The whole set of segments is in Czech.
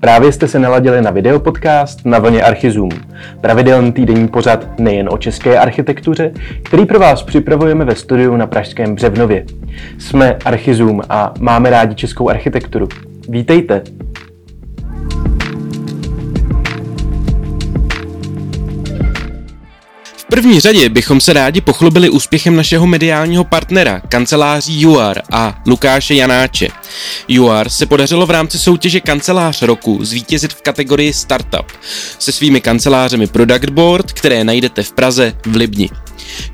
Právě jste se naladili na videopodcast na vlně Archizum, pravidelný týdenní pořad nejen o české architektuře, který pro vás připravujeme ve studiu na Pražském Břevnově. Jsme Archizum a máme rádi českou architekturu. Vítejte! První řadě bychom se rádi pochlubili úspěchem našeho mediálního partnera, kanceláří UR a Lukáše Janáče. UR se podařilo v rámci soutěže Kancelář roku zvítězit v kategorii Startup se svými kancelářemi Product Board, které najdete v Praze v Libni.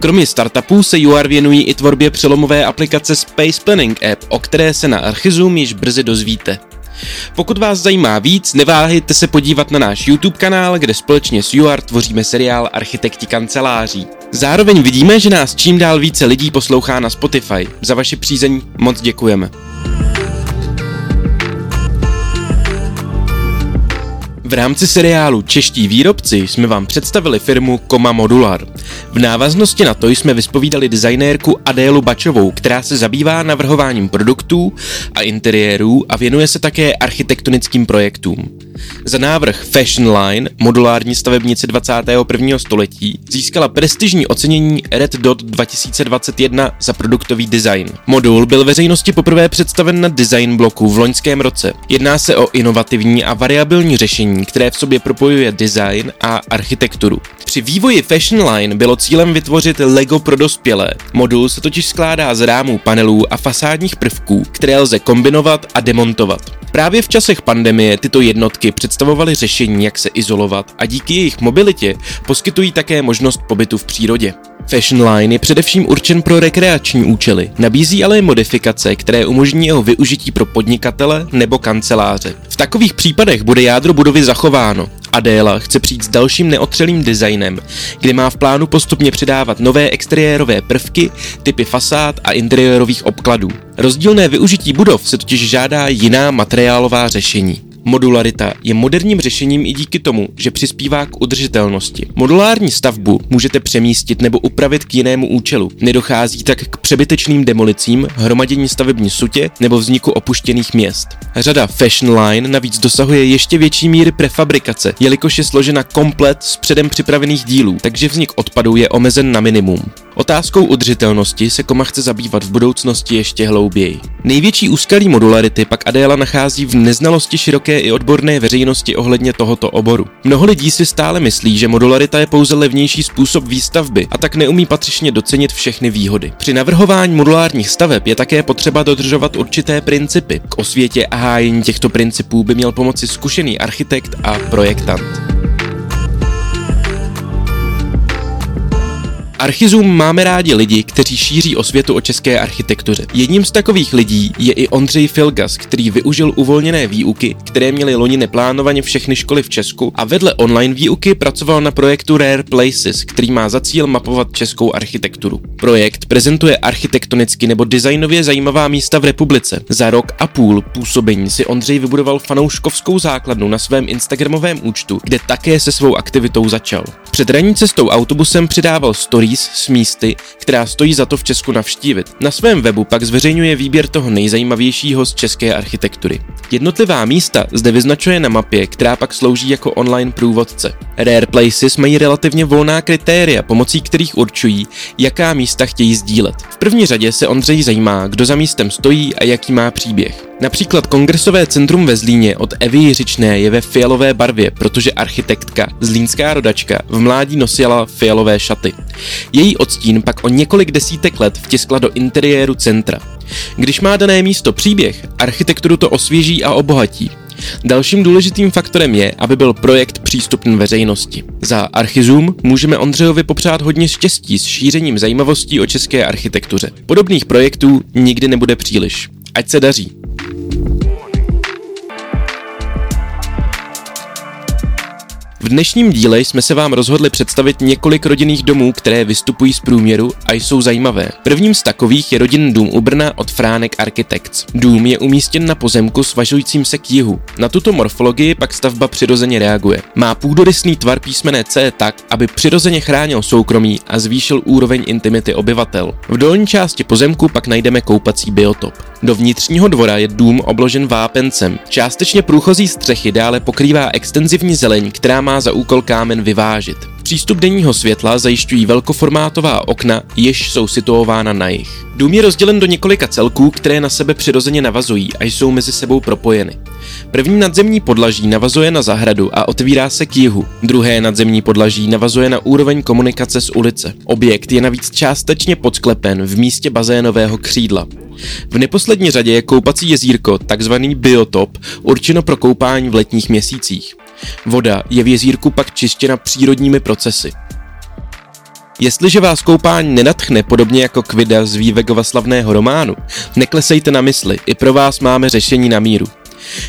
Kromě startupů se UR věnují i tvorbě přelomové aplikace Space Planning App, o které se na Archizum již brzy dozvíte. Pokud vás zajímá víc, neváhejte se podívat na náš YouTube kanál, kde společně s UR tvoříme seriál Architekti kanceláří. Zároveň vidíme, že nás čím dál více lidí poslouchá na Spotify. Za vaši přízeň moc děkujeme. V rámci seriálu Čeští výrobci jsme vám představili firmu Koma Modular. V návaznosti na to jsme vyspovídali designérku Adélu Bačovou, která se zabývá navrhováním produktů a interiérů a věnuje se také architektonickým projektům. Za návrh Fashion Line, modulární stavebnici 21. století, získala prestižní ocenění Red Dot 2021 za produktový design. Modul byl veřejnosti poprvé představen na design bloku v loňském roce. Jedná se o inovativní a variabilní řešení, které v sobě propojuje design a architekturu. Při vývoji Fashion Line bylo cílem vytvořit Lego pro dospělé. Modul se totiž skládá z rámů panelů a fasádních prvků, které lze kombinovat a demontovat. Právě v časech pandemie tyto jednotky představovaly řešení, jak se izolovat a díky jejich mobilitě poskytují také možnost pobytu v přírodě. Fashion Line je především určen pro rekreační účely, nabízí ale i modifikace, které umožní jeho využití pro podnikatele nebo kanceláře. V takových případech bude jádro budovy zachováno. Adéla chce přijít s dalším neotřelým designem, kdy má v plánu postupně přidávat nové exteriérové prvky, typy fasád a interiérových obkladů. Rozdílné využití budov se totiž žádá jiná materiálová řešení. Modularita je moderním řešením i díky tomu, že přispívá k udržitelnosti. Modulární stavbu můžete přemístit nebo upravit k jinému účelu. Nedochází tak k přebytečným demolicím, hromadění stavební sutě nebo vzniku opuštěných měst. Řada Fashion Line navíc dosahuje ještě větší míry prefabrikace, jelikož je složena komplet z předem připravených dílů, takže vznik odpadů je omezen na minimum. Otázkou udržitelnosti se Koma chce zabývat v budoucnosti ještě hlouběji. Největší úskalí modularity pak Adéla nachází v neznalosti široké i odborné veřejnosti ohledně tohoto oboru. Mnoho lidí si stále myslí, že modularita je pouze levnější způsob výstavby a tak neumí patřičně docenit všechny výhody. Při navrhování modulárních staveb je také potřeba dodržovat určité principy. K osvětě a hájení těchto principů by měl pomoci zkušený architekt a projektant. Archizum máme rádi lidi, kteří šíří osvětu o české architektuře. Jedním z takových lidí je i Ondřej Filgas, který využil uvolněné výuky, které měly loni neplánovaně všechny školy v Česku a vedle online výuky pracoval na projektu Rare Places, který má za cíl mapovat českou architekturu. Projekt prezentuje architektonicky nebo designově zajímavá místa v republice. Za rok a půl působení si Ondřej vybudoval fanouškovskou základnu na svém Instagramovém účtu, kde také se svou aktivitou začal. Před ranní cestou autobusem přidával stories Greece s místy, která stojí za to v Česku navštívit. Na svém webu pak zveřejňuje výběr toho nejzajímavějšího z české architektury. Jednotlivá místa zde vyznačuje na mapě, která pak slouží jako online průvodce. Rare Places mají relativně volná kritéria, pomocí kterých určují, jaká místa chtějí sdílet. V první řadě se Ondřej zajímá, kdo za místem stojí a jaký má příběh. Například kongresové centrum ve Zlíně od Evy Jiřičné je ve fialové barvě, protože architektka, zlínská rodačka, v mládí nosila fialové šaty. Její odstín pak o několik desítek let vtiskla do interiéru centra. Když má dané místo příběh, architekturu to osvěží a obohatí. Dalším důležitým faktorem je, aby byl projekt přístupný veřejnosti. Za Archizum můžeme Ondřejovi popřát hodně štěstí s šířením zajímavostí o české architektuře. Podobných projektů nikdy nebude příliš. Ať se daří. V dnešním díle jsme se vám rozhodli představit několik rodinných domů, které vystupují z průměru a jsou zajímavé. Prvním z takových je rodinný dům u Brna od Fránek Architects. Dům je umístěn na pozemku svažujícím se k jihu. Na tuto morfologii pak stavba přirozeně reaguje. Má půdorysný tvar písmene C tak, aby přirozeně chránil soukromí a zvýšil úroveň intimity obyvatel. V dolní části pozemku pak najdeme koupací biotop. Do vnitřního dvora je dům obložen vápencem. Částečně průchozí střechy dále pokrývá extenzivní zeleň, která za úkol kámen vyvážit. Přístup denního světla zajišťují velkoformátová okna, jež jsou situována na jich. Dům je rozdělen do několika celků, které na sebe přirozeně navazují a jsou mezi sebou propojeny. První nadzemní podlaží navazuje na zahradu a otvírá se k jihu. Druhé nadzemní podlaží navazuje na úroveň komunikace z ulice. Objekt je navíc částečně podsklepen v místě bazénového křídla. V neposlední řadě je koupací jezírko, takzvaný biotop, určeno pro koupání v letních měsících. Voda je v jezírku pak čištěna přírodními procesy. Jestliže vás koupání nenatchne podobně jako Kvida z Vývegova slavného románu, neklesejte na mysli, i pro vás máme řešení na míru.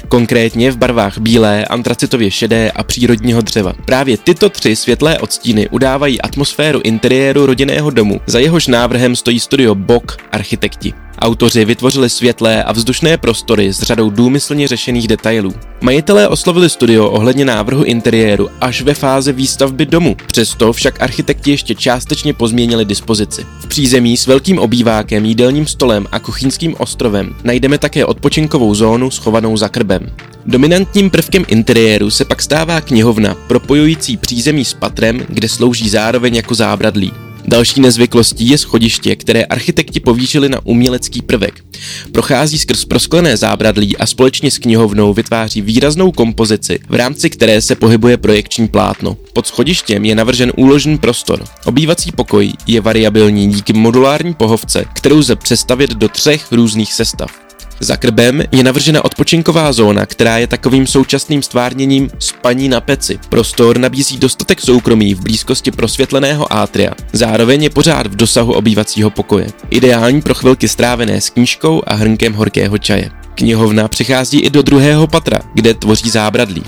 Konkrétně v barvách bílé, antracitově šedé a přírodního dřeva. Právě tyto tři světlé odstíny udávají atmosféru interiéru rodinného domu, za jehož návrhem stojí studio Bok Architekti. Autoři vytvořili světlé a vzdušné prostory s řadou důmyslně řešených detailů. Majitelé oslovili studio ohledně návrhu interiéru až ve fázi výstavby domu, přesto však architekti ještě částečně pozměnili dispozici. V přízemí s velkým obývákem, jídelním stolem a kuchyňským ostrovem najdeme také odpočinkovou zónu schovanou za krbem. Dominantním prvkem interiéru se pak stává knihovna, propojující přízemí s patrem, kde slouží zároveň jako zábradlí. Další nezvyklostí je schodiště, které architekti povýšili na umělecký prvek. Prochází skrz prosklené zábradlí a společně s knihovnou vytváří výraznou kompozici, v rámci které se pohybuje projekční plátno. Pod schodištěm je navržen úložný prostor. Obývací pokoj je variabilní díky modulární pohovce, kterou lze přestavit do třech různých sestav. Za krbem je navržena odpočinková zóna, která je takovým současným stvárněním spaní na peci. Prostor nabízí dostatek soukromí v blízkosti prosvětleného átria. Zároveň je pořád v dosahu obývacího pokoje. Ideální pro chvilky strávené s knížkou a hrnkem horkého čaje. Knihovna přichází i do druhého patra, kde tvoří zábradlí.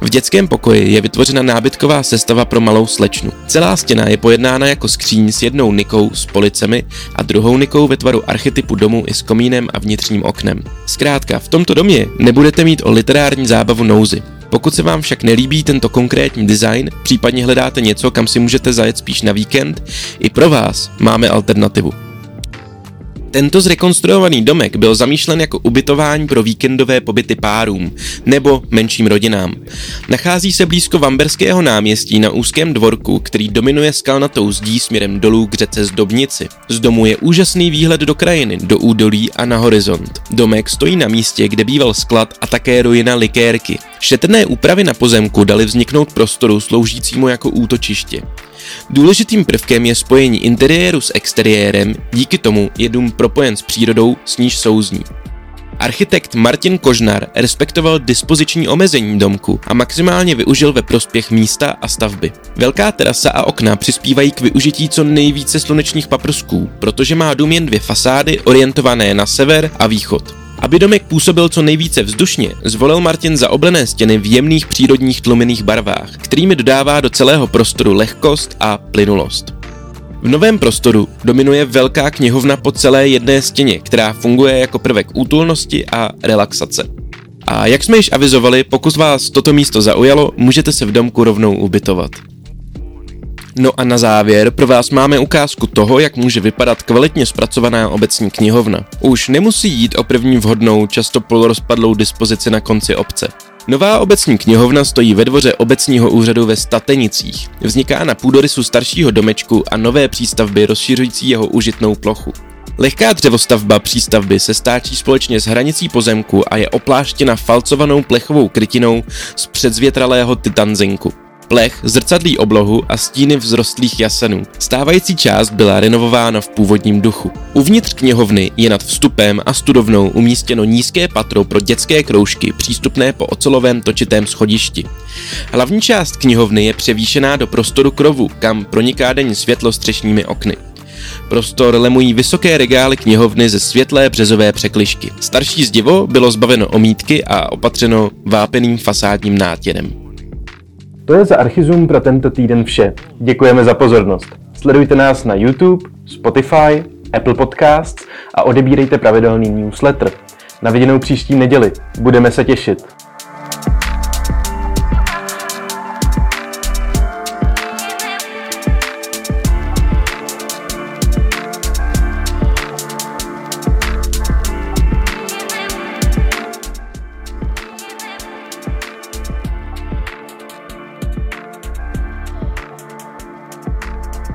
V dětském pokoji je vytvořena nábytková sestava pro malou slečnu. Celá stěna je pojednána jako skříň s jednou nikou s policemi a druhou nikou ve tvaru archetypu domu i s komínem a vnitřním oknem. Zkrátka, v tomto domě nebudete mít o literární zábavu nouzy. Pokud se vám však nelíbí tento konkrétní design, případně hledáte něco, kam si můžete zajet spíš na víkend, i pro vás máme alternativu. Tento zrekonstruovaný domek byl zamýšlen jako ubytování pro víkendové pobyty párům nebo menším rodinám. Nachází se blízko Vamberského náměstí na úzkém dvorku, který dominuje skalnatou zdí směrem dolů k řece Zdobnici. Z domu je úžasný výhled do krajiny, do údolí a na horizont. Domek stojí na místě, kde býval sklad a také ruina likérky. Šetrné úpravy na pozemku dali vzniknout prostoru sloužícímu jako útočiště. Důležitým prvkem je spojení interiéru s exteriérem, díky tomu je dům propojen s přírodou, s níž souzní. Architekt Martin Kožnar respektoval dispoziční omezení domku a maximálně využil ve prospěch místa a stavby. Velká terasa a okna přispívají k využití co nejvíce slunečních paprsků, protože má dům jen dvě fasády orientované na sever a východ. Aby domek působil co nejvíce vzdušně, zvolil Martin zaoblené stěny v jemných přírodních tlumených barvách, kterými dodává do celého prostoru lehkost a plynulost. V novém prostoru dominuje velká knihovna po celé jedné stěně, která funguje jako prvek útulnosti a relaxace. A jak jsme již avizovali, pokud vás toto místo zaujalo, můžete se v domku rovnou ubytovat. No a na závěr pro vás máme ukázku toho, jak může vypadat kvalitně zpracovaná obecní knihovna. Už nemusí jít o první vhodnou, často polorozpadlou dispozici na konci obce. Nová obecní knihovna stojí ve dvoře obecního úřadu ve Statenicích. Vzniká na půdorysu staršího domečku a nové přístavby rozšiřující jeho užitnou plochu. Lehká dřevostavba přístavby se stáčí společně s hranicí pozemku a je opláštěna falcovanou plechovou krytinou z předzvětralého titanzinku plech, zrcadlí oblohu a stíny vzrostlých jasenů. Stávající část byla renovována v původním duchu. Uvnitř knihovny je nad vstupem a studovnou umístěno nízké patro pro dětské kroužky přístupné po ocelovém točitém schodišti. Hlavní část knihovny je převýšená do prostoru krovu, kam proniká denní světlo střešními okny. Prostor lemují vysoké regály knihovny ze světlé březové překlišky. Starší zdivo bylo zbaveno omítky a opatřeno vápeným fasádním nátěrem. To je za Archizum pro tento týden vše. Děkujeme za pozornost. Sledujte nás na YouTube, Spotify, Apple Podcasts a odebírejte pravidelný newsletter. Na viděnou příští neděli. Budeme se těšit.